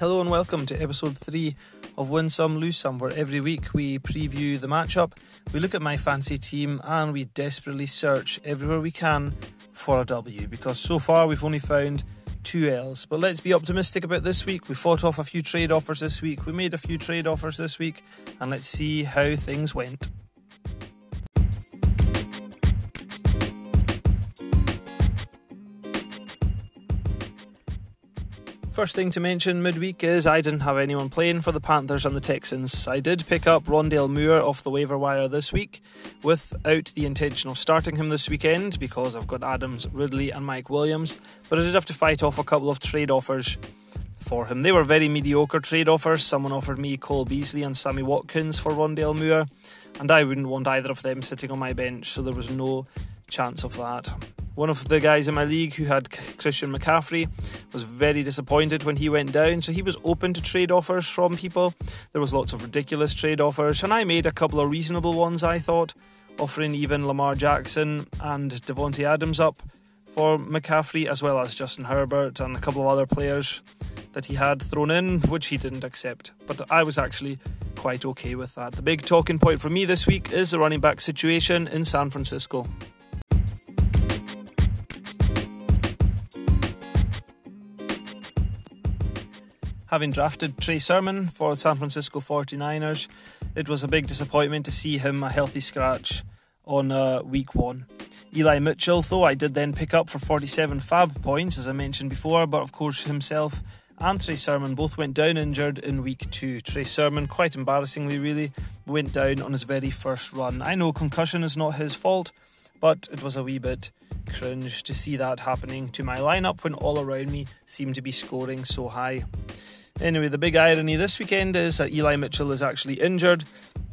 Hello and welcome to episode 3 of Win Some, Lose Some, where every week we preview the matchup, we look at my fancy team, and we desperately search everywhere we can for a W because so far we've only found two L's. But let's be optimistic about this week. We fought off a few trade offers this week, we made a few trade offers this week, and let's see how things went. First thing to mention midweek is I didn't have anyone playing for the Panthers and the Texans. I did pick up Rondale Moore off the waiver wire this week without the intention of starting him this weekend because I've got Adams, Ridley, and Mike Williams, but I did have to fight off a couple of trade offers for him. They were very mediocre trade offers. Someone offered me Cole Beasley and Sammy Watkins for Rondale Moore, and I wouldn't want either of them sitting on my bench, so there was no chance of that. One of the guys in my league who had Christian McCaffrey was very disappointed when he went down, so he was open to trade offers from people. There was lots of ridiculous trade offers, and I made a couple of reasonable ones. I thought, offering even Lamar Jackson and Davante Adams up for McCaffrey, as well as Justin Herbert and a couple of other players that he had thrown in, which he didn't accept. But I was actually quite okay with that. The big talking point for me this week is the running back situation in San Francisco. Having drafted Trey Sermon for the San Francisco 49ers, it was a big disappointment to see him a healthy scratch on uh, week one. Eli Mitchell, though, I did then pick up for 47 FAAB points, as I mentioned before, but of course himself and Trey Sermon both went down injured in week two. Trey Sermon, quite embarrassingly, really, went down on his very first run. I know concussion is not his fault, but it was a wee bit cringe to see that happening to my lineup when all around me seemed to be scoring so high. Anyway, the big irony this weekend is that Eli Mitchell is actually injured.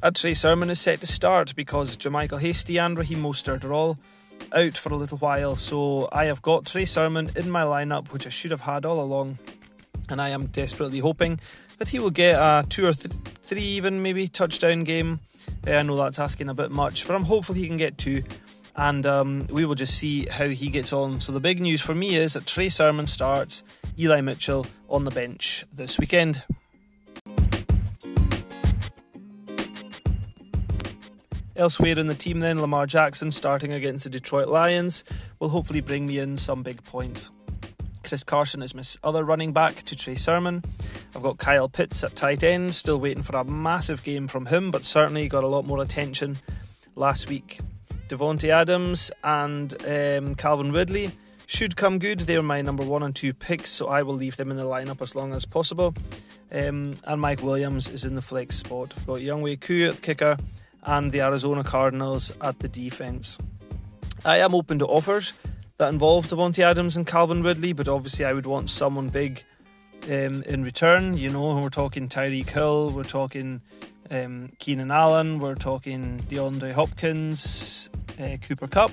A Trey Sermon is set to start because JaMycal Hasty and Raheem Mostert are all out for a little while. So I have got Trey Sermon in my lineup, which I should have had all along. And I am desperately hoping that he will get a two or th- three, even maybe touchdown game. Uh, I know that's asking a bit much, but I'm hopeful he can get two and um, we will just see how he gets on. So the big news for me is that Trey Sermon starts, Eli Mitchell on the bench this weekend. Elsewhere in the team, then, Lamar Jackson starting against the Detroit Lions will hopefully bring me in some big points. Chris Carson is my other running back to Trey Sermon. I've got Kyle Pitts at tight end, still waiting for a massive game from him, but certainly got a lot more attention last week. Davante Adams and um, Calvin Ridley should come good. They're my number one and two picks, so I will leave them in the lineup as long as possible. Um, and Mike Williams is in the flex spot. I've got Younghoe Koo at kicker and the Arizona Cardinals at the defense. I am open to offers that involve Davante Adams and Calvin Ridley, but obviously I would want someone big um, in return. You know, we're talking Tyreek Hill, we're talking um, Keenan Allen, we're talking DeAndre Hopkins, uh, Cooper Kupp.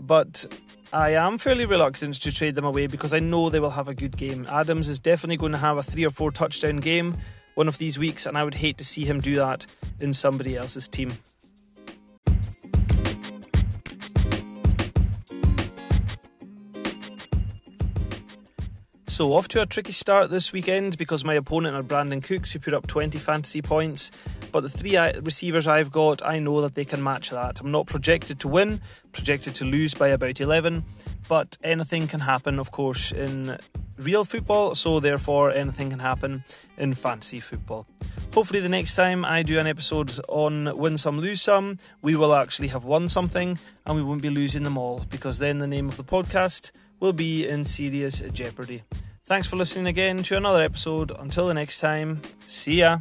but I am fairly reluctant to trade them away because I know they will have a good game. Adams is definitely going to have a three or four touchdown game one of these weeks, and I would hate to see him do that in somebody else's team. So, off to a tricky start this weekend because my opponent are Brandin Cooks, who put up 20 fantasy points. But the three receivers I've got, I know that they can match that. I'm not projected to win, projected to lose by about 11, but anything can happen, of course, in real football, so therefore anything can happen in fantasy football. Hopefully, the next time I do an episode on Win Some, Lose Some, we will actually have won something and we won't be losing them all because then the name of the podcast will be in serious jeopardy. Thanks for listening again to another episode. Until the next time, see ya.